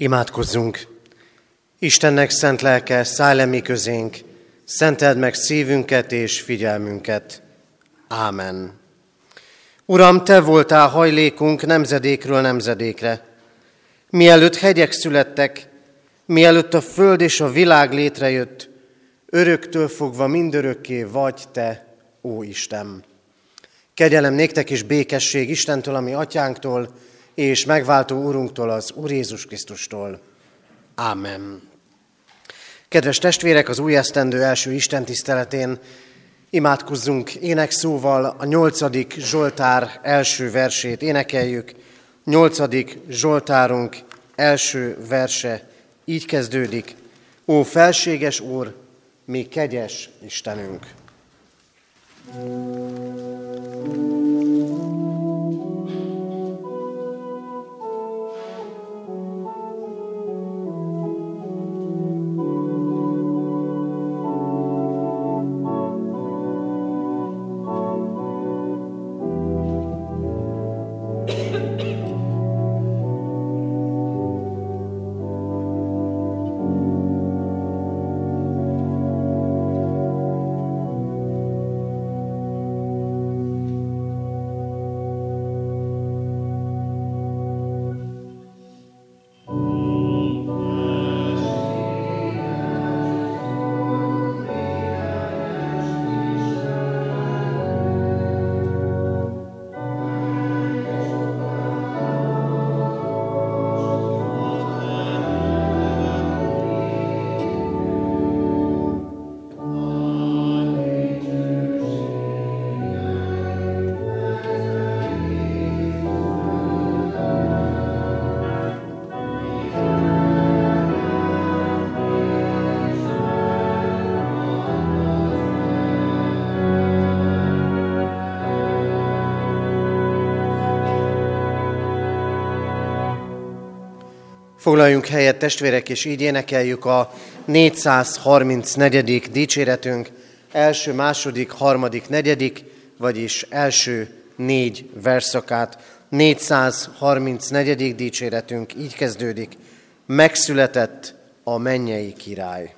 Imádkozzunk! Istennek szent lelke, szállj mi közénk, szenteld meg szívünket és figyelmünket. Ámen. Uram, Te voltál hajlékunk nemzedékről nemzedékre. Mielőtt hegyek születtek, mielőtt a föld és a világ létrejött, öröktől fogva mindörökké vagy Te, ó Isten. Kegyelem néktek és békesség Istentől, ami atyánktól, és megváltó Úrunktól, az Úr Jézus Krisztustól. Ámen. Kedves testvérek, az új esztendő első Isten tiszteletén imádkozzunk énekszóval a nyolcadik Zsoltár első versét énekeljük. Nyolcadik Zsoltárunk első verse így kezdődik. Ó felséges Úr, mi kegyes Istenünk! thank you Foglaljunk helyet, testvérek, és így énekeljük a 434. dicséretünk első, második, harmadik, negyedik, vagyis első négy verszakát. 434. dicséretünk így kezdődik. Megszületett a mennyei király.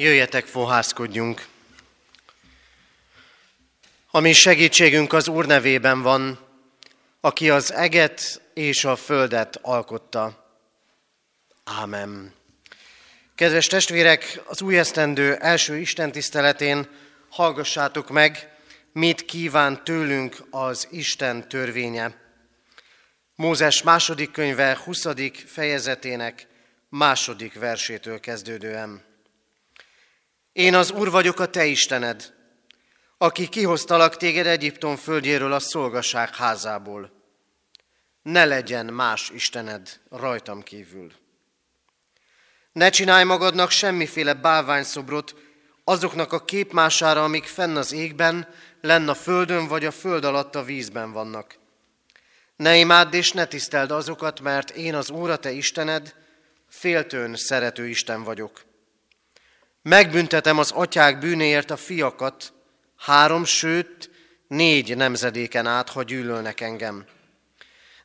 Jöjjetek, fohászkodjunk! A mi segítségünk az Úr nevében van, aki az eget és a földet alkotta. Ámen. Kedves testvérek, az új esztendő első Isten tiszteletén hallgassátok meg, mit kíván tőlünk az Isten törvénye. Mózes második könyve 20. fejezetének második versétől kezdődően. Én az Úr vagyok a te Istened, aki kihoztalak téged Egyiptom földjéről a szolgaság házából. Ne legyen más Istened rajtam kívül. Ne csinálj magadnak semmiféle bálványszobrot azoknak a képmására, amik fenn az égben, lenn a földön vagy a föld alatt a vízben vannak. Ne imádd és ne tiszteld azokat, mert én az Úr, a te Istened, féltőn szerető Isten vagyok. Megbüntetem az atyák bűnéért a fiakat, három, sőt, négy nemzedéken át, ha gyűlölnek engem.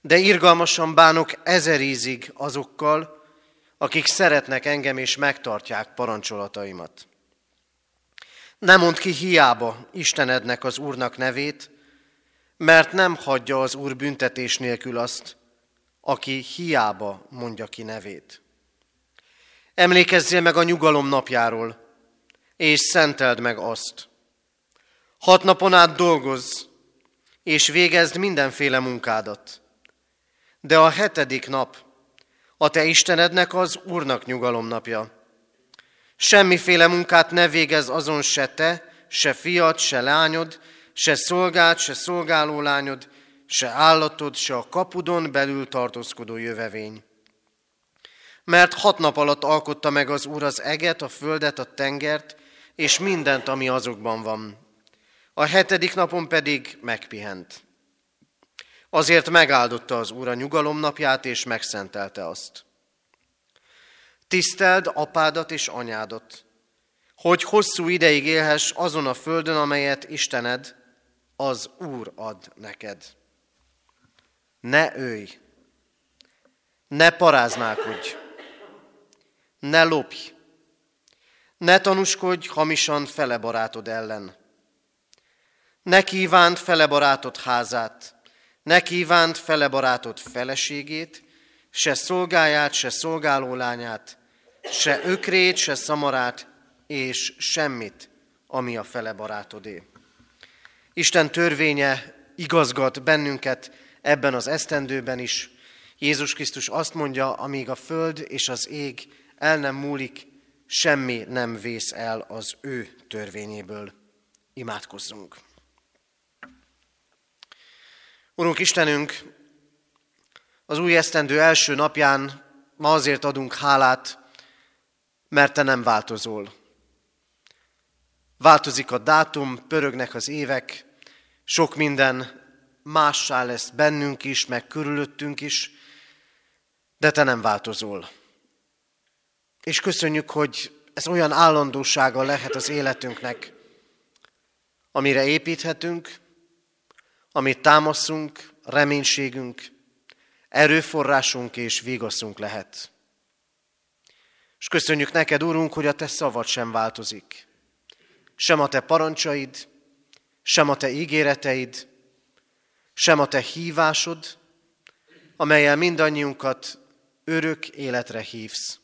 De irgalmasan bánok ezer ízig azokkal, akik szeretnek engem és megtartják parancsolataimat. Nem mond ki hiába Istenednek az Úrnak nevét, mert nem hagyja az Úr büntetés nélkül azt, aki hiába mondja ki nevét. Emlékezzél meg a nyugalom napjáról, és szenteld meg azt. Hat napon át dolgozz, és végezd mindenféle munkádat. De a hetedik nap a te Istenednek az Úrnak nyugalom napja. Semmiféle munkát ne végez azon se te, se fiat, se lányod, se szolgált, se szolgáló lányod, se állatod, se a kapudon belül tartózkodó jövevény. Mert hat nap alatt alkotta meg az Úr az eget, a földet, a tengert, és mindent, ami azokban van. A hetedik napon pedig megpihent. Azért megáldotta az Úr a nyugalom napját, és megszentelte azt. Tiszteld apádat és anyádat, hogy hosszú ideig élhess azon a földön, amelyet Istened, az Úr ad neked. Ne őj, ne paráználkodj, ne lopj, ne tanúskodj hamisan fele barátod ellen. Ne kívánt fele barátod házát, ne kívánt fele barátod feleségét, se szolgáját, se szolgálólányát, se ökrét, se szamarát, és semmit, ami a fele barátodé. Isten törvénye igazgat bennünket ebben az esztendőben is. Jézus Krisztus azt mondja, amíg a föld és az ég el nem múlik, semmi nem vész el az ő törvényéből. Imádkozzunk! Urunk Istenünk, az új esztendő első napján ma azért adunk hálát, mert Te nem változol. Változik a dátum, pörögnek az évek, sok minden mássá lesz bennünk is, meg körülöttünk is, de Te nem változol. És köszönjük, hogy ez olyan állandósága lehet az életünknek, amire építhetünk, amit támaszunk, reménységünk, erőforrásunk és vigaszunk lehet. És köszönjük neked, Úrunk, hogy a te szavad sem változik. Sem a te parancsaid, sem a te ígéreteid, sem a te hívásod, amelyel mindannyiunkat örök életre hívsz.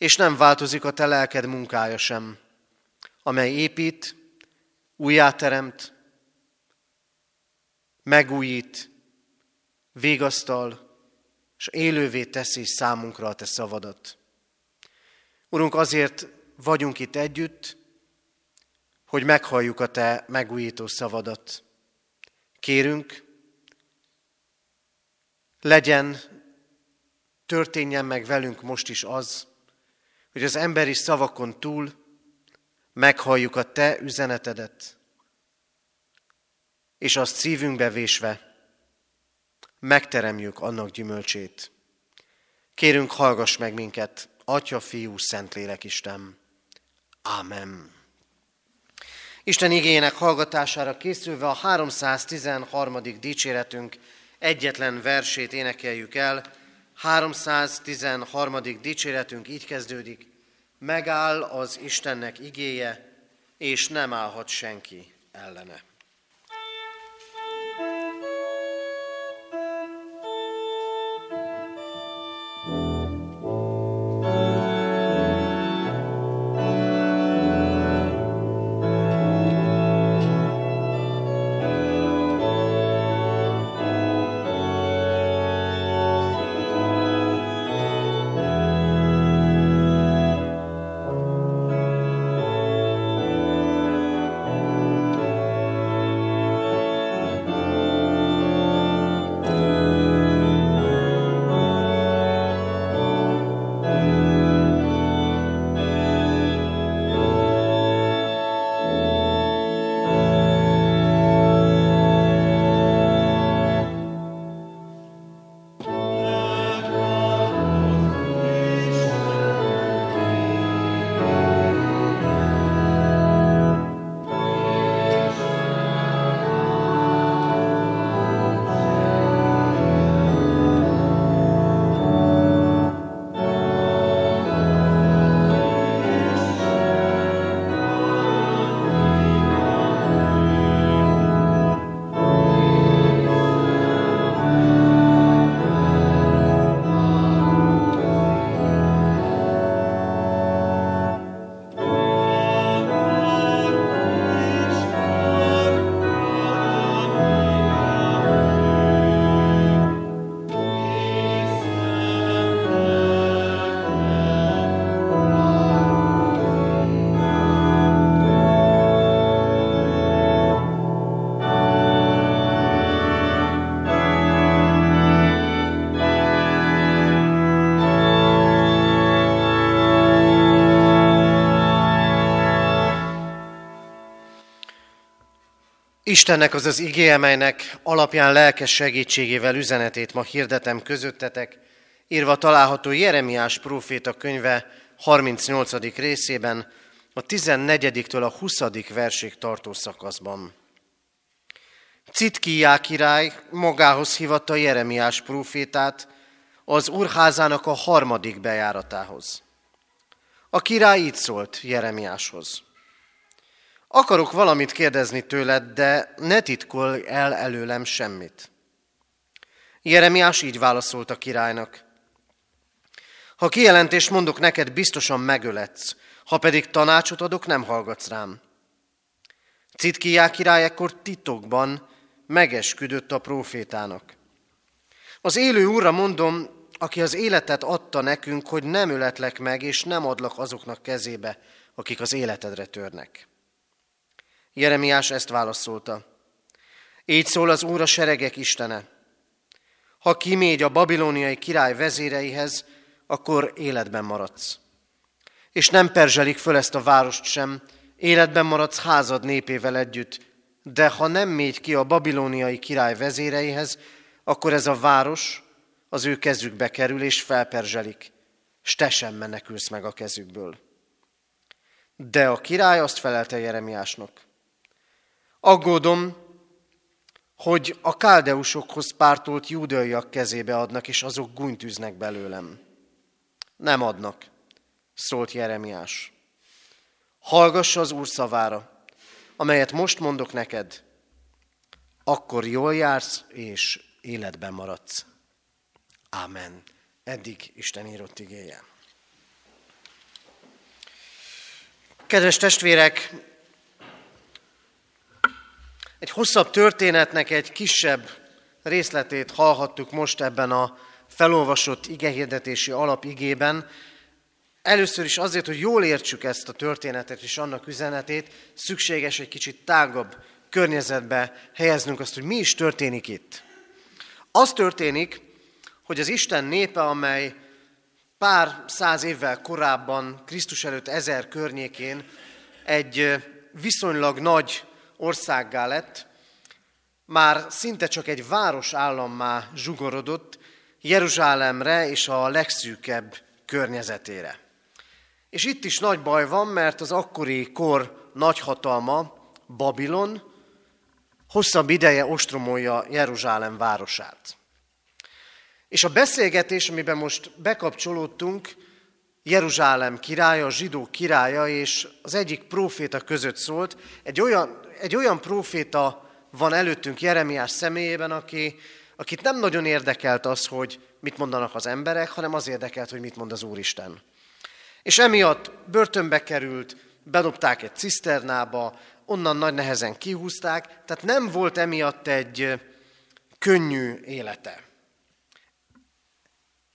És nem változik a te lelked munkája sem, amely épít, újjáteremt, megújít, végasztal, és élővé teszi számunkra a te szavadat. Urunk, azért vagyunk itt együtt, hogy meghalljuk a te megújító szavadat. Kérünk, legyen, történjen meg velünk most is az, hogy az emberi szavakon túl meghalljuk a te üzenetedet, és azt szívünkbe vésve megteremjük annak gyümölcsét. Kérünk, hallgass meg minket, Atya, Fiú, Szentlélek Isten. Ámen. Isten igényének hallgatására készülve a 313. dicséretünk egyetlen versét énekeljük el. 313. dicséretünk így kezdődik. megáll az Istennek igéje, és nem állhat senki ellene. Istennek az az igéje, melynek alapján lelkes segítségével üzenetét ma hirdetem közöttetek, írva található Jeremiás próféta könyve 38. részében, a 14-től a 20. versig tartó szakaszban. Citkiá király magához hivatta Jeremiás prófétát az úrházának a harmadik bejáratához. A király így szólt Jeremiáshoz. Akarok valamit kérdezni tőled, de ne titkolj el előlem semmit. Jeremiás így válaszolt a királynak. Ha kijelentést mondok neked, biztosan megöletsz, ha pedig tanácsot adok, nem hallgatsz rám. Citkiá király ekkor titokban megesküdött a profétának. Az élő úrra mondom, aki az életet adta nekünk, hogy nem öletlek meg, és nem adlak azoknak kezébe, akik az életedre törnek. Jeremiás ezt válaszolta. Így szól az Úr a seregek Istene. Ha kimégy a babiloniai király vezéreihez, akkor életben maradsz. És nem perzselik föl ezt a várost sem, életben maradsz házad népével együtt, de ha nem mégy ki a babiloniai király vezéreihez, akkor ez a város az ő kezükbe kerül és felperzselik, s te sem menekülsz meg a kezükből. De a király azt felelte Jeremiásnak, Aggódom, hogy a káldeusokhoz pártolt júdeaiak kezébe adnak, és azok gúnytűznek belőlem. Nem adnak, szólt Jeremiás. Hallgass az Úr szavára, amelyet most mondok neked, akkor jól jársz, és életben maradsz. Ámen. Eddig Isten írott igéje. Kedves testvérek, egy hosszabb történetnek egy kisebb részletét hallhattuk most ebben a felolvasott igehirdetési alapigében. Először is azért, hogy jól értsük ezt a történetet és annak üzenetét, szükséges egy kicsit tágabb környezetbe helyeznünk azt, hogy mi is történik itt. Az történik, hogy az Isten népe, amely pár száz évvel korábban, Krisztus előtt ezer környékén egy viszonylag nagy országgá lett, már szinte csak egy városállammá zsugorodott Jeruzsálemre és a legszűkebb környezetére. És itt is nagy baj van, mert az akkori kor nagyhatalma, Babilon, hosszabb ideje ostromolja Jeruzsálem városát. És a beszélgetés, amiben most bekapcsolódtunk, Jeruzsálem királya, a zsidó királya, és az egyik próféta között szólt. Egy olyan, egy olyan próféta van előttünk Jeremiás személyében, aki, akit nem nagyon érdekelt az, hogy mit mondanak az emberek, hanem az érdekelt, hogy mit mond az Úristen. És emiatt börtönbe került, bedobták egy ciszternába, onnan nagy nehezen kihúzták, tehát nem volt emiatt egy könnyű élete.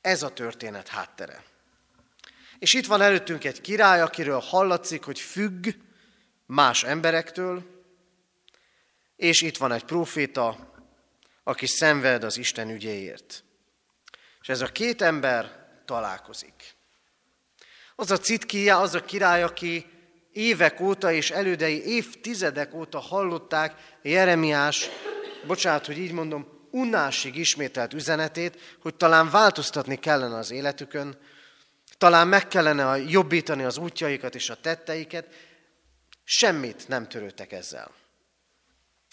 Ez a történet háttere. És itt van előttünk egy király, akiről hallatszik, hogy függ más emberektől, és itt van egy proféta, aki szenved az Isten ügyéért. És ez a két ember találkozik. Az a Citkia, az a király, aki évek óta és elődei évtizedek óta hallották Jeremiás, bocsánat, hogy így mondom, unásig ismételt üzenetét, hogy talán változtatni kellene az életükön, talán meg kellene jobbítani az útjaikat és a tetteiket, semmit nem törődtek ezzel.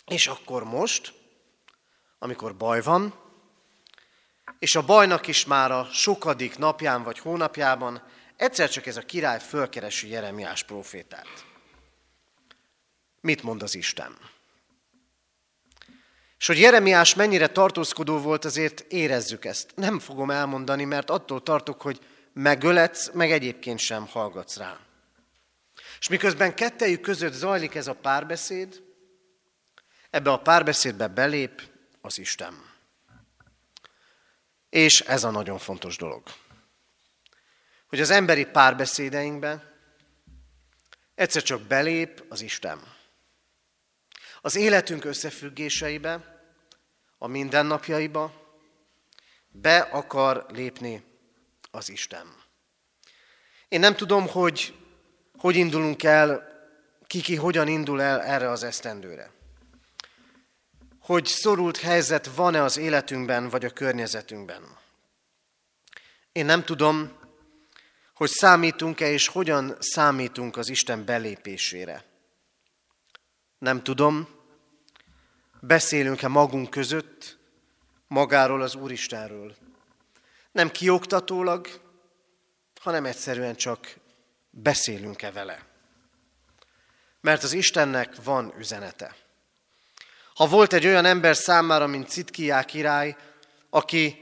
És akkor most, amikor baj van, és a bajnak is már a sokadik napján vagy hónapjában egyszer csak ez a király fölkeresi Jeremiás prófétát. Mit mond az Isten? És hogy Jeremiás mennyire tartózkodó volt, azért érezzük ezt. Nem fogom elmondani, mert attól tartok, hogy megöletsz, meg egyébként sem hallgatsz rá. És miközben kettejük között zajlik ez a párbeszéd, ebbe a párbeszédbe belép az Isten. És ez a nagyon fontos dolog. Hogy az emberi párbeszédeinkbe egyszer csak belép az Isten. Az életünk összefüggéseibe, a mindennapjaiba be akar lépni az Isten. Én nem tudom, hogy hogy indulunk el, kiki hogyan indul el erre az esztendőre. Hogy szorult helyzet van-e az életünkben vagy a környezetünkben. Én nem tudom, hogy számítunk-e és hogyan számítunk az Isten belépésére. Nem tudom, beszélünk-e magunk között magáról az Úristenről. Nem kioktatólag, hanem egyszerűen csak beszélünk-e vele. Mert az Istennek van üzenete. Ha volt egy olyan ember számára, mint Citkiá király, aki,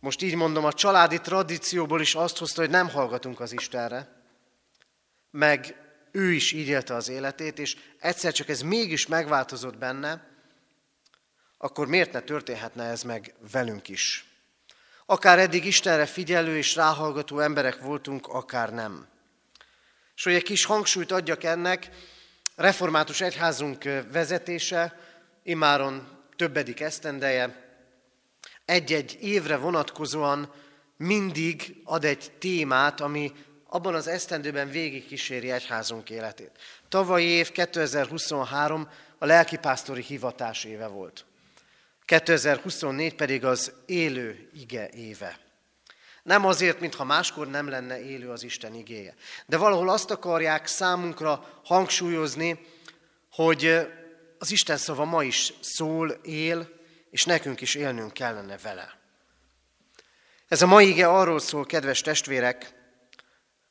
most így mondom, a családi tradícióból is azt hozta, hogy nem hallgatunk az Istenre, meg ő is így élte az életét, és egyszer csak ez mégis megváltozott benne, akkor miért ne történhetne ez meg velünk is? Akár eddig Istenre figyelő és ráhallgató emberek voltunk, akár nem. És hogy egy kis hangsúlyt adjak ennek, református egyházunk vezetése, imáron többedik esztendeje, egy-egy évre vonatkozóan mindig ad egy témát, ami abban az esztendőben végigkíséri egyházunk életét. Tavalyi év 2023 a lelkipásztori hivatás éve volt. 2024 pedig az élő ige éve. Nem azért, mintha máskor nem lenne élő az Isten igéje. De valahol azt akarják számunkra hangsúlyozni, hogy az Isten szava ma is szól, él, és nekünk is élnünk kellene vele. Ez a mai ige arról szól, kedves testvérek,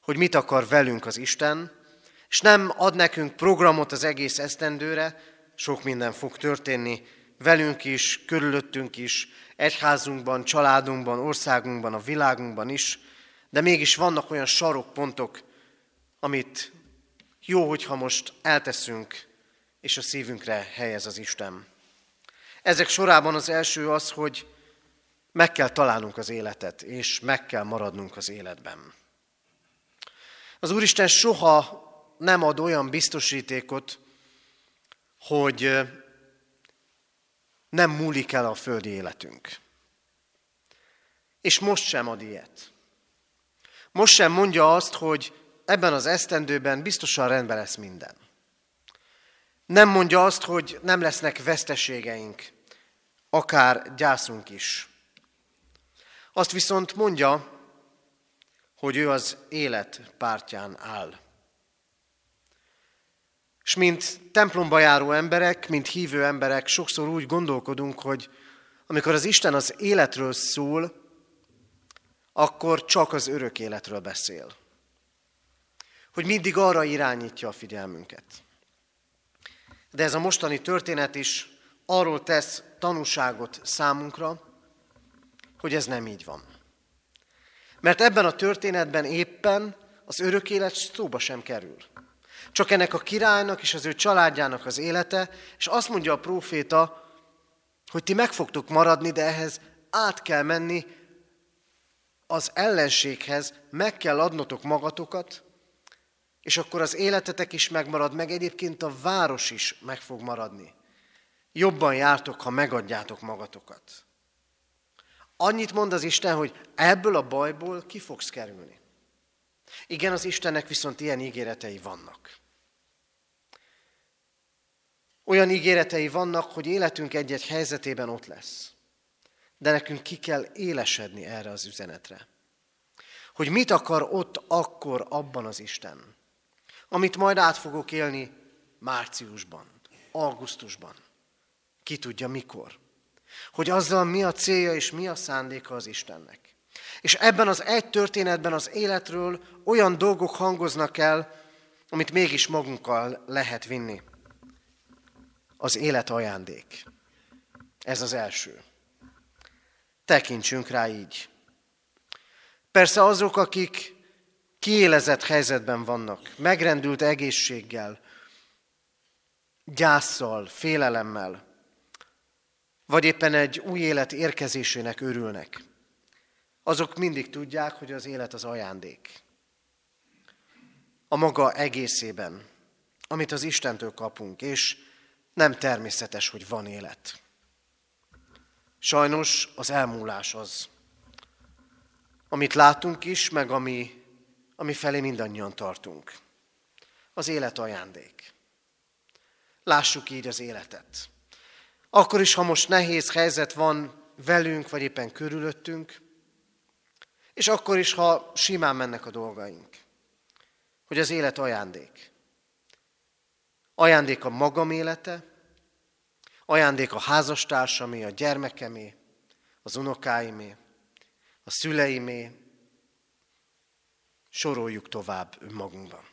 hogy mit akar velünk az Isten, és nem ad nekünk programot az egész esztendőre, sok minden fog történni, velünk is, körülöttünk is, egyházunkban, családunkban, országunkban, a világunkban is, de mégis vannak olyan sarokpontok, amit jó, hogyha most elteszünk, és a szívünkre helyez az Isten. Ezek sorában az első az, hogy meg kell találnunk az életet, és meg kell maradnunk az életben. Az Úristen soha nem ad olyan biztosítékot, hogy nem múlik el a földi életünk. És most sem ad ilyet. Most sem mondja azt, hogy ebben az esztendőben biztosan rendben lesz minden. Nem mondja azt, hogy nem lesznek veszteségeink, akár gyászunk is. Azt viszont mondja, hogy ő az élet pártján áll. És mint templomba járó emberek, mint hívő emberek, sokszor úgy gondolkodunk, hogy amikor az Isten az életről szól, akkor csak az örök életről beszél. hogy mindig arra irányítja a figyelmünket. De ez a mostani történet is arról tesz tanúságot számunkra, hogy ez nem így van. Mert ebben a történetben éppen az örök élet szóba sem kerül. Csak ennek a királynak és az ő családjának az élete, és azt mondja a próféta, hogy ti meg fogtok maradni, de ehhez át kell menni az ellenséghez, meg kell adnotok magatokat, és akkor az életetek is megmarad, meg egyébként a város is meg fog maradni. Jobban jártok, ha megadjátok magatokat. Annyit mond az Isten, hogy ebből a bajból ki fogsz kerülni. Igen, az Istennek viszont ilyen ígéretei vannak. Olyan ígéretei vannak, hogy életünk egy-egy helyzetében ott lesz. De nekünk ki kell élesedni erre az üzenetre. Hogy mit akar ott akkor abban az Isten, amit majd át fogok élni márciusban, augusztusban. Ki tudja mikor. Hogy azzal mi a célja és mi a szándéka az Istennek. És ebben az egy történetben az életről olyan dolgok hangoznak el, amit mégis magunkkal lehet vinni. Az élet ajándék. Ez az első. Tekintsünk rá így. Persze azok, akik kiélezett helyzetben vannak, megrendült egészséggel, gyászsal, félelemmel, vagy éppen egy új élet érkezésének örülnek. Azok mindig tudják, hogy az élet az ajándék. A maga egészében, amit az Istentől kapunk, és nem természetes, hogy van élet. Sajnos az elmúlás az, amit látunk is, meg ami, ami felé mindannyian tartunk. Az élet ajándék. Lássuk így az életet. Akkor is, ha most nehéz helyzet van velünk, vagy éppen körülöttünk, és akkor is, ha simán mennek a dolgaink, hogy az élet ajándék. Ajándék a magam élete, ajándék a házastársamé, a gyermekemé, az unokáimé, a szüleimé, soroljuk tovább önmagunkban.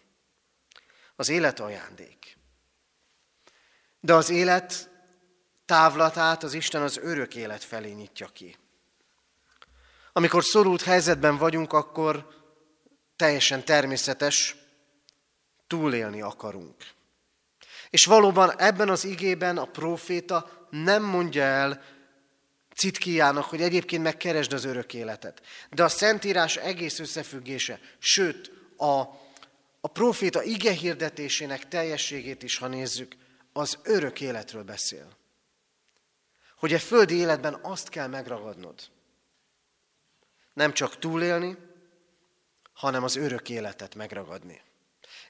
Az élet ajándék. De az élet távlatát az Isten az örök élet felé nyitja ki. Amikor szorult helyzetben vagyunk, akkor teljesen természetes, túlélni akarunk. És valóban ebben az igében a próféta nem mondja el Citkiának, hogy egyébként megkeresd az örök életet. De a Szentírás egész összefüggése, sőt, a, a próféta ige hirdetésének teljességét is, ha nézzük, az örök életről beszél. Hogy a földi életben azt kell megragadnod. Nem csak túlélni, hanem az örök életet megragadni.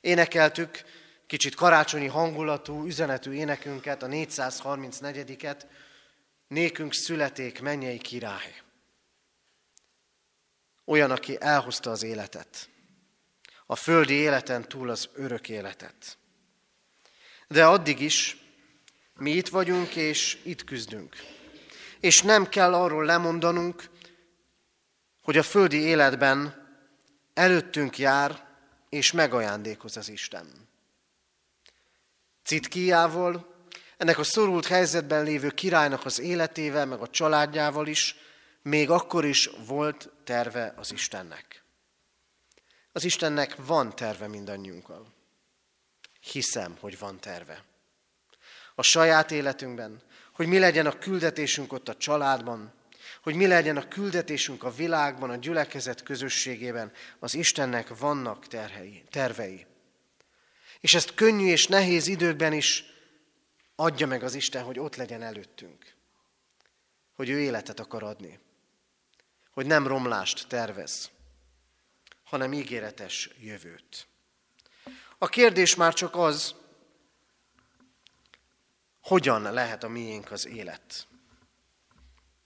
Énekeltük kicsit karácsonyi hangulatú, üzenetű énekünket, a 434-et, nékünk születék mennyei király. Olyan, aki elhozta az életet. A földi életen túl az örök életet. De addig is mi itt vagyunk és itt küzdünk. És nem kell arról lemondanunk, hogy a földi életben előttünk jár és megajándékoz az Isten. Citkiával, ennek a szorult helyzetben lévő királynak az életével, meg a családjával is, még akkor is volt terve az Istennek. Az Istennek van terve mindannyiunkkal. Hiszem, hogy van terve. A saját életünkben, hogy mi legyen a küldetésünk ott a családban, hogy mi legyen a küldetésünk a világban, a gyülekezet közösségében, az Istennek vannak terhei, tervei. És ezt könnyű és nehéz időkben is adja meg az Isten, hogy ott legyen előttünk. Hogy ő életet akar adni. Hogy nem romlást tervez, hanem ígéretes jövőt. A kérdés már csak az, hogyan lehet a miénk az élet.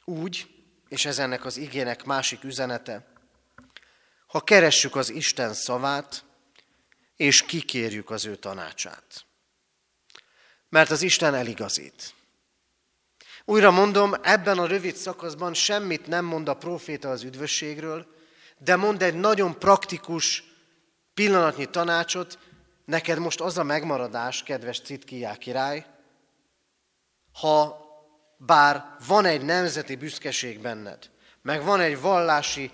Úgy, és ez ennek az igének másik üzenete, ha keressük az Isten szavát, és kikérjük az ő tanácsát. Mert az Isten eligazít. Újra mondom, ebben a rövid szakaszban semmit nem mond a proféta az üdvösségről, de mond egy nagyon praktikus pillanatnyi tanácsot, neked most az a megmaradás, kedves Citkiá király, ha bár van egy nemzeti büszkeség benned, meg van egy vallási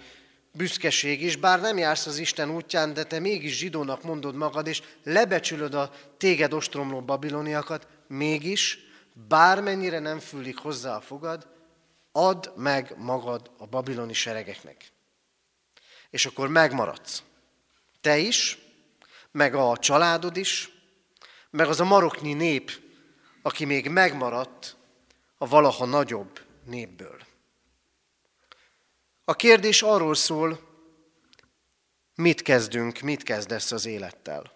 büszkeség is, bár nem jársz az Isten útján, de te mégis zsidónak mondod magad, és lebecsülöd a téged ostromló babiloniakat, mégis, bármennyire nem fűlik hozzá a fogad, add meg magad a babiloni seregeknek. És akkor megmaradsz. Te is, meg a családod is, meg az a maroknyi nép, aki még megmaradt a valaha nagyobb népből. A kérdés arról szól, mit kezdünk, mit kezdesz az élettel.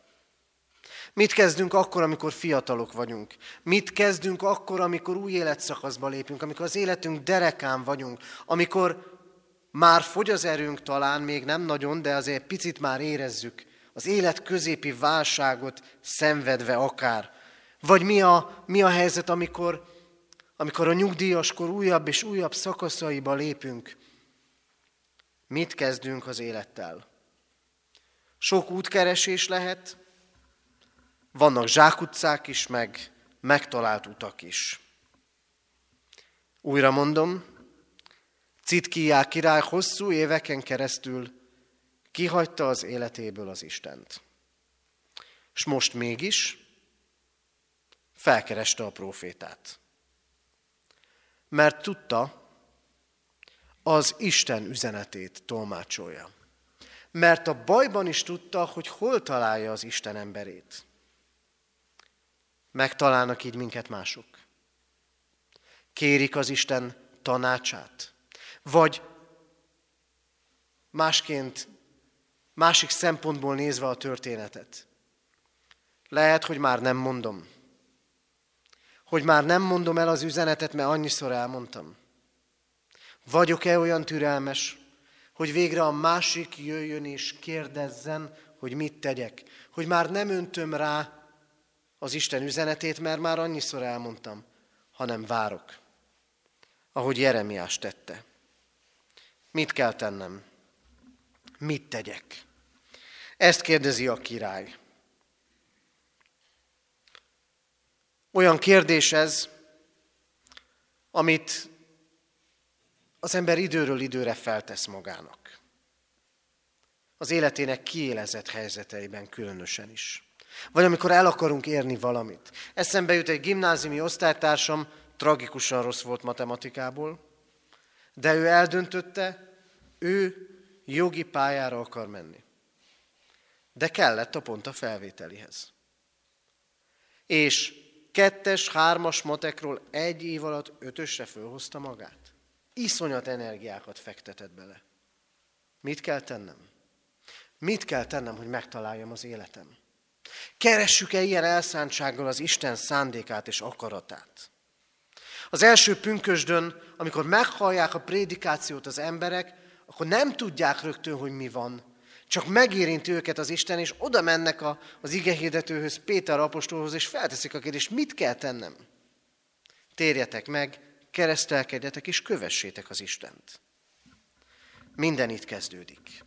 Mit kezdünk akkor, amikor fiatalok vagyunk? Mit kezdünk akkor, amikor új életszakaszba lépünk, amikor az életünk derekán vagyunk, amikor már fogy az erőnk talán, még nem nagyon, de azért picit már érezzük az élet középi válságot szenvedve akár. Vagy mi a, mi a helyzet, amikor, amikor a nyugdíjaskor újabb és újabb szakaszaiba lépünk, Mit kezdünk az élettel? Sok útkeresés lehet, vannak zsákutcák is, meg megtalált utak is. Újra mondom, Citkiá király hosszú éveken keresztül kihagyta az életéből az Istent. És most mégis felkereste a profétát. Mert tudta, az Isten üzenetét tolmácsolja. Mert a bajban is tudta, hogy hol találja az Isten emberét. Megtalálnak így minket mások. Kérik az Isten tanácsát. Vagy másként, másik szempontból nézve a történetet. Lehet, hogy már nem mondom. Hogy már nem mondom el az üzenetet, mert annyiszor elmondtam. Vagyok-e olyan türelmes, hogy végre a másik jöjjön és kérdezzen, hogy mit tegyek? Hogy már nem öntöm rá az Isten üzenetét, mert már annyiszor elmondtam, hanem várok, ahogy Jeremiás tette. Mit kell tennem? Mit tegyek? Ezt kérdezi a király. Olyan kérdés ez, amit az ember időről időre feltesz magának. Az életének kiélezett helyzeteiben különösen is. Vagy amikor el akarunk érni valamit. Eszembe jut egy gimnáziumi osztálytársam, tragikusan rossz volt matematikából, de ő eldöntötte, ő jogi pályára akar menni. De kellett a pont a felvételihez. És kettes, hármas matekról egy év alatt ötösre fölhozta magát. Iszonyat energiákat fektetett bele. Mit kell tennem? Mit kell tennem, hogy megtaláljam az életem? Keressük-e ilyen elszántsággal az Isten szándékát és akaratát? Az első pünkösdön, amikor meghallják a prédikációt az emberek, akkor nem tudják rögtön, hogy mi van. Csak megérinti őket az Isten, és oda mennek a, az igehirdetőhöz, Péter apostolhoz, és felteszik a kérdést, mit kell tennem? Térjetek meg, keresztelkedjetek és kövessétek az Istent. Minden itt kezdődik.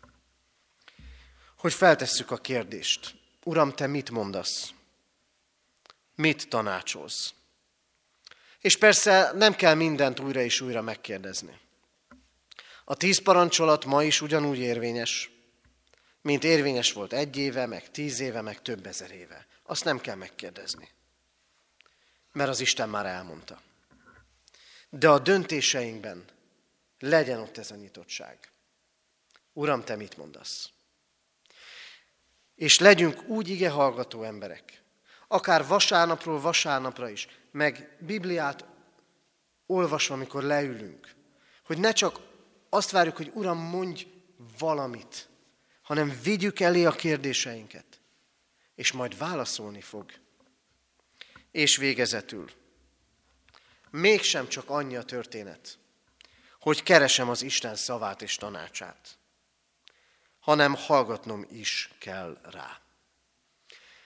Hogy feltesszük a kérdést, Uram, te mit mondasz? Mit tanácsolsz? És persze nem kell mindent újra és újra megkérdezni. A tíz parancsolat ma is ugyanúgy érvényes, mint érvényes volt egy éve, meg tíz éve, meg több ezer éve. Azt nem kell megkérdezni, mert az Isten már elmondta. De a döntéseinkben legyen ott ez a nyitottság. Uram, te mit mondasz? És legyünk úgy ige hallgató emberek, akár vasárnapról vasárnapra is, meg Bibliát olvasva, amikor leülünk, hogy ne csak azt várjuk, hogy Uram, mondj valamit, hanem vigyük elé a kérdéseinket, és majd válaszolni fog. És végezetül, mégsem csak annyi a történet, hogy keresem az Isten szavát és tanácsát, hanem hallgatnom is kell rá.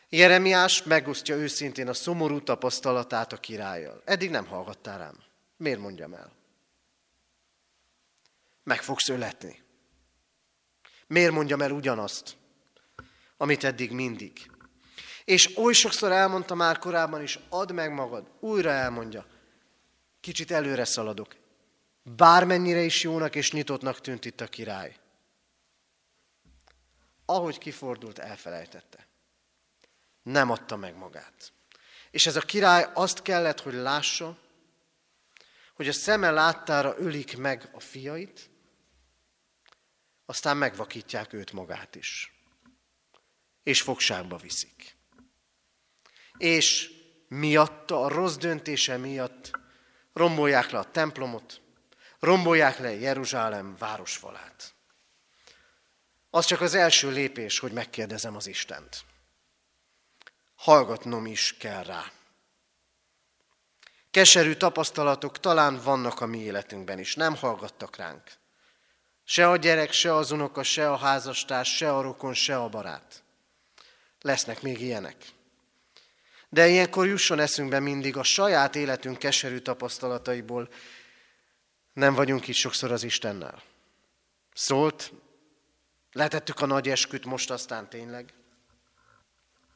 Jeremiás megosztja őszintén a szomorú tapasztalatát a királlyal. Eddig nem hallgattál rám. Miért mondjam el? Meg fogsz öletni. Miért mondjam el ugyanazt, amit eddig mindig. És oly sokszor elmondta már korábban is, add meg magad, újra elmondja. Kicsit előre szaladok. Bármennyire is jónak és nyitottnak tűnt itt a király. Ahogy kifordult, elfelejtette. Nem adta meg magát. És ez a király azt kellett, hogy lássa, hogy a szeme láttára ölik meg a fiait, aztán megvakítják őt magát is. És fogságba viszik. És miatta, a rossz döntése miatt rombolják le a templomot, rombolják le Jeruzsálem városfalát. Az csak az első lépés, hogy megkérdezem az Istent. Hallgatnom is kell rá. Keserű tapasztalatok talán vannak a mi életünkben is, nem hallgattak ránk. Se a gyerek, se az unoka, se a házastárs, se a rokon, se a barát. Lesznek még ilyenek. De ilyenkor jusson eszünkbe mindig a saját életünk keserű tapasztalataiból. Nem vagyunk itt sokszor az Istennel. Szólt, letettük a nagy esküt, most aztán tényleg.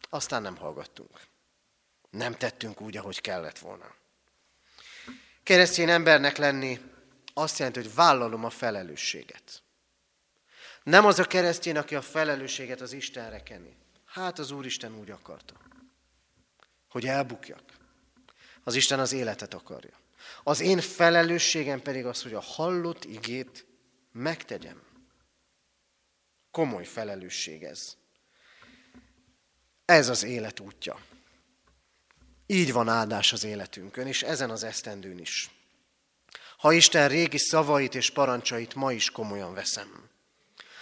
Aztán nem hallgattunk. Nem tettünk úgy, ahogy kellett volna. Keresztény embernek lenni azt jelenti, hogy vállalom a felelősséget. Nem az a keresztény, aki a felelősséget az Istenre kenni. Hát az Úristen úgy akarta, hogy elbukjak. Az Isten az életet akarja. Az én felelősségem pedig az, hogy a hallott igét megtegyem. Komoly felelősség ez. Ez az élet útja. Így van áldás az életünkön, és ezen az esztendőn is. Ha Isten régi szavait és parancsait ma is komolyan veszem.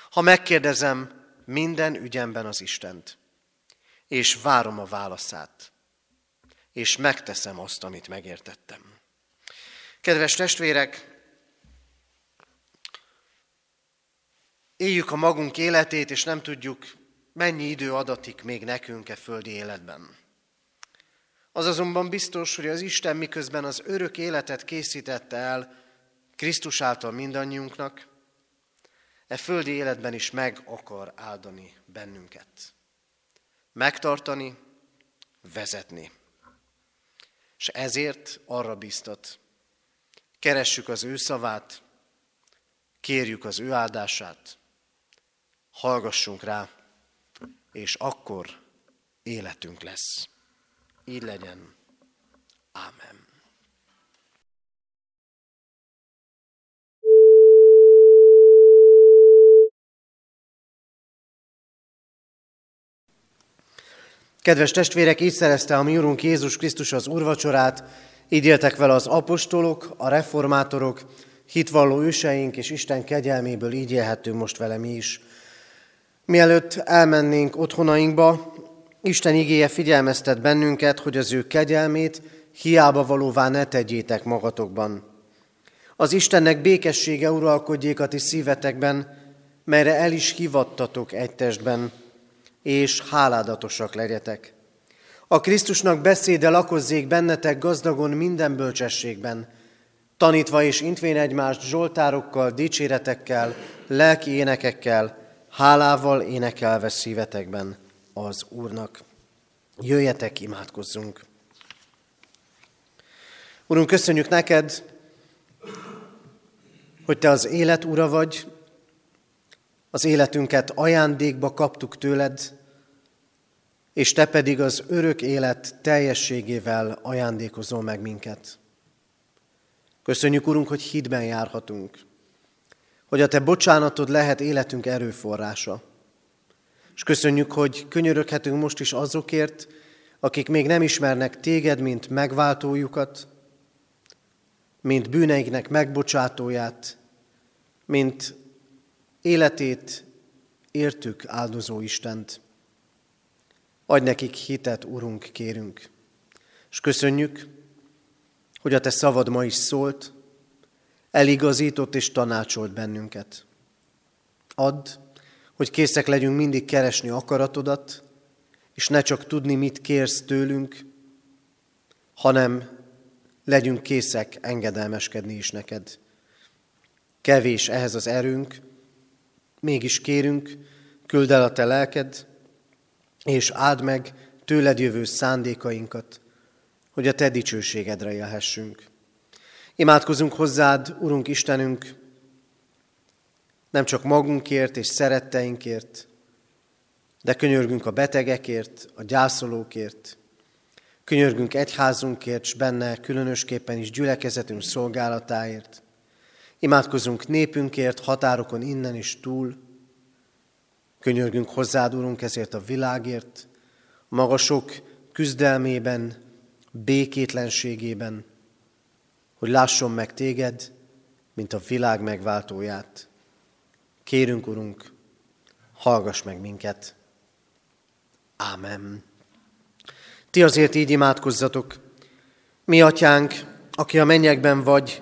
Ha megkérdezem minden ügyemben az Istent, és várom a válaszát, és megteszem azt, amit megértettem. Kedves testvérek, éljük a magunk életét, és nem tudjuk, mennyi idő adatik még nekünk e földi életben. Az azonban biztos, hogy az Isten miközben az örök életet készítette el Krisztus által mindannyiunknak, e földi életben is meg akar áldani bennünket. Megtartani, vezetni. És ezért arra biztat, keressük az ő szavát, kérjük az ő áldását, hallgassunk rá, és akkor életünk lesz. Így legyen. Ámen. Kedves testvérek, így szerezte a mi Urunk Jézus Krisztus az urvacsorát, így éltek vele az apostolok, a reformátorok, hitvalló őseink, és Isten kegyelméből így élhetünk most vele mi is. Mielőtt elmennénk otthonainkba, Isten igéje figyelmeztet bennünket, hogy az ő kegyelmét hiába valóvá ne tegyétek magatokban. Az Istennek békessége uralkodjék a ti szívetekben, melyre el is hivattatok egy testben, és háládatosak legyetek. A Krisztusnak beszéde lakozzék bennetek gazdagon minden bölcsességben, tanítva és intvén egymást zsoltárokkal, dicséretekkel, lelki énekekkel, hálával énekelve szívetekben az Úrnak. Jöjjetek, imádkozzunk! Urunk, köszönjük neked, hogy Te az élet ura vagy, az életünket ajándékba kaptuk tőled, és Te pedig az örök élet teljességével ajándékozol meg minket. Köszönjük, Urunk, hogy hídben járhatunk, hogy a Te bocsánatod lehet életünk erőforrása. És köszönjük, hogy könyöröghetünk most is azokért, akik még nem ismernek téged, mint megváltójukat, mint bűneiknek megbocsátóját, mint életét értük áldozó Istent. Adj nekik hitet, Urunk, kérünk. És köszönjük, hogy a Te szavad ma is szólt, eligazított és tanácsolt bennünket. Add, hogy készek legyünk mindig keresni akaratodat, és ne csak tudni, mit kérsz tőlünk, hanem legyünk készek engedelmeskedni is neked. Kevés ehhez az erőnk, mégis kérünk, küld el a te lelked, és áld meg tőled jövő szándékainkat, hogy a te dicsőségedre élhessünk. Imádkozunk hozzád, Urunk Istenünk, nem csak magunkért és szeretteinkért, de könyörgünk a betegekért, a gyászolókért, könyörgünk egyházunkért, és benne különösképpen is gyülekezetünk szolgálatáért. Imádkozunk népünkért, határokon innen is túl. Könyörgünk hozzád, Urunk, ezért a világért, magasok küzdelmében, békétlenségében, hogy lásson meg téged, mint a világ megváltóját. Kérünk, Urunk, hallgass meg minket. Ámen. Ti azért így imádkozzatok. Mi, atyánk, aki a mennyekben vagy,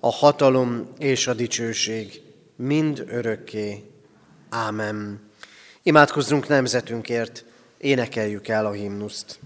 a hatalom és a dicsőség mind örökké. Ámen. Imádkozzunk nemzetünkért, énekeljük el a himnuszt.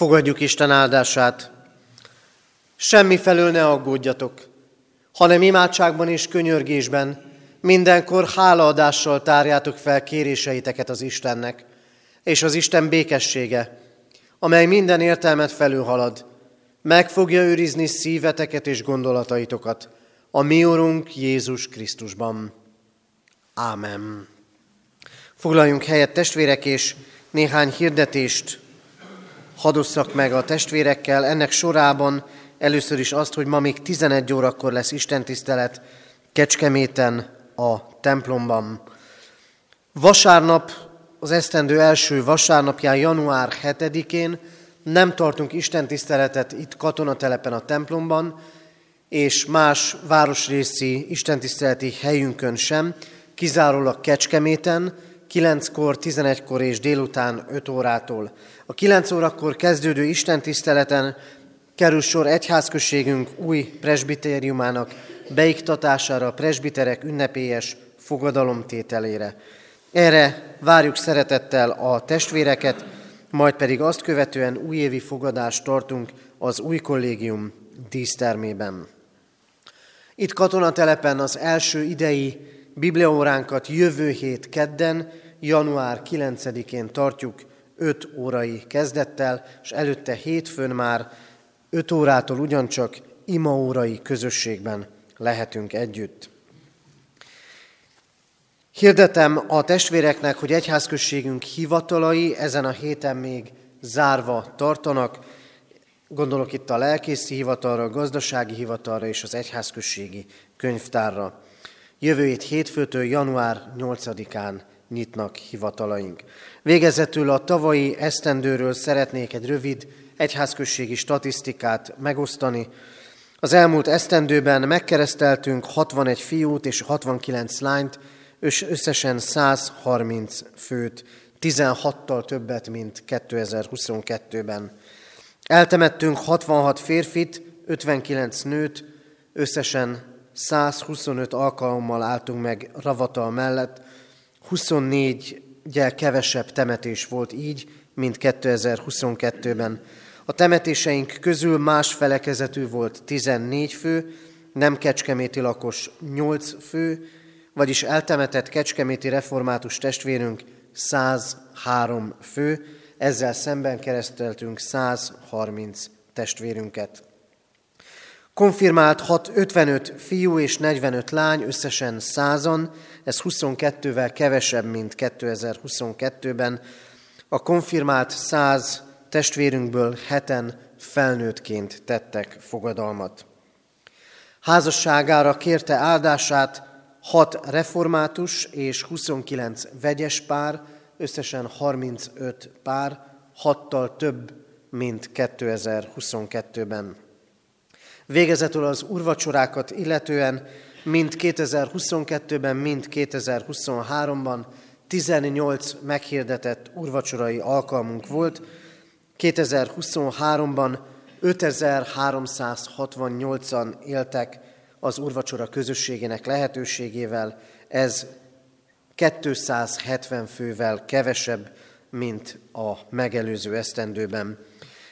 Fogadjuk Isten áldását. Semmi felől ne aggódjatok, hanem imádságban és könyörgésben mindenkor hálaadással tárjátok fel kéréseiteket az Istennek, és az Isten békessége, amely minden értelmet felülhalad, meg fogja őrizni szíveteket és gondolataitokat a mi Urunk Jézus Krisztusban. Ámen. Foglaljunk helyet testvérek, és néhány hirdetést hadosszak meg a testvérekkel. Ennek sorában először is azt, hogy ma még 11 órakor lesz istentisztelet Kecskeméten a templomban. Vasárnap, az esztendő első vasárnapján, január 7-én nem tartunk istentiszteletet itt katonatelepen a templomban, és más városrészi istentiszteleti helyünkön sem, kizárólag Kecskeméten, 9-kor, 11-kor és délután 5 órától. A 9 órakor kezdődő istentiszteleten kerül sor egyházközségünk új presbitériumának beiktatására, a presbiterek ünnepélyes fogadalomtételére. Erre várjuk szeretettel a testvéreket, majd pedig azt követően újévi fogadást tartunk az új kollégium dísztermében. Itt katonatelepen az első idei bibliaóránkat jövő hét kedden, január 9-én tartjuk 5 órai kezdettel, és előtte hétfőn már 5 órától ugyancsak imaórai közösségben lehetünk együtt. Hirdetem a testvéreknek, hogy egyházközségünk hivatalai ezen a héten még zárva tartanak. Gondolok itt a lelkészi hivatalra, a gazdasági hivatalra és az egyházközségi könyvtárra. Jövő hét hétfőtől január 8-án nyitnak hivatalaink. Végezetül a tavalyi esztendőről szeretnék egy rövid egyházközségi statisztikát megosztani. Az elmúlt esztendőben megkereszteltünk 61 fiút és 69 lányt, összesen 130 főt, 16-tal többet, mint 2022-ben. Eltemettünk 66 férfit, 59 nőt, összesen 125 alkalommal álltunk meg ravatal mellett, 24 gyel kevesebb temetés volt így, mint 2022-ben. A temetéseink közül más felekezetű volt 14 fő, nem kecskeméti lakos 8 fő, vagyis eltemetett kecskeméti református testvérünk 103 fő, ezzel szemben kereszteltünk 130 testvérünket. Konfirmált 6, 55 fiú és 45 lány, összesen százan, ez 22-vel kevesebb, mint 2022-ben. A konfirmált 100 testvérünkből heten felnőttként tettek fogadalmat. Házasságára kérte áldását 6 református és 29 vegyes pár, összesen 35 pár, hattal több, mint 2022-ben. Végezetül az urvacsorákat illetően mind 2022-ben, mind 2023-ban 18 meghirdetett urvacsorai alkalmunk volt, 2023-ban 5368-an éltek az urvacsora közösségének lehetőségével, ez 270 fővel kevesebb, mint a megelőző esztendőben.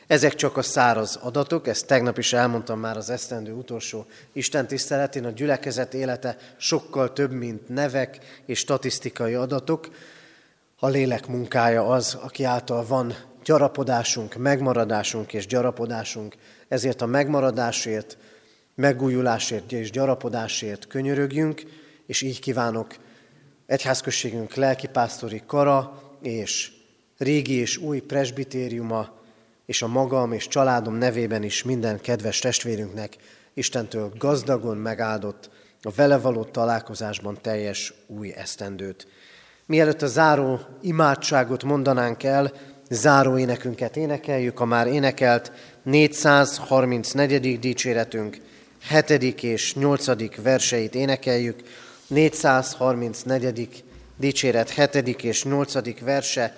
Ezek csak a száraz adatok, ezt tegnap is elmondtam már az esztendő utolsó Isten tiszteletén, a gyülekezet élete sokkal több, mint nevek és statisztikai adatok. A lélek munkája az, aki által van gyarapodásunk, megmaradásunk és gyarapodásunk, ezért a megmaradásért, megújulásért és gyarapodásért könyörögjünk, és így kívánok egyházközségünk lelkipásztori kara és régi és új presbitériuma, és a magam és családom nevében is minden kedves testvérünknek Istentől gazdagon megáldott, a vele való találkozásban teljes új esztendőt. Mielőtt a záró imádságot mondanánk el, záró énekünket énekeljük, a már énekelt 434. dicséretünk 7. és 8. verseit énekeljük. 434. dicséret 7. és 8. verse,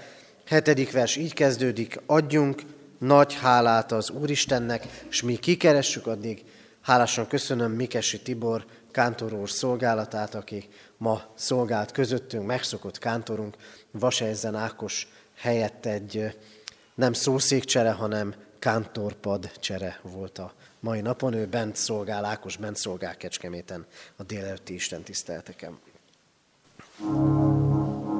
7. vers így kezdődik, adjunk nagy hálát az Úristennek, és mi kikeressük addig, hálásan köszönöm Mikesi Tibor kántor úr szolgálatát, aki ma szolgált közöttünk, megszokott kántorunk, Vasejzen Ákos helyett egy nem szószékcsere, hanem kántorpad csere volt a mai napon. Ő bent szolgál, Ákos bent szolgál Kecskeméten a délelőtti Isten tisztelteken. thank you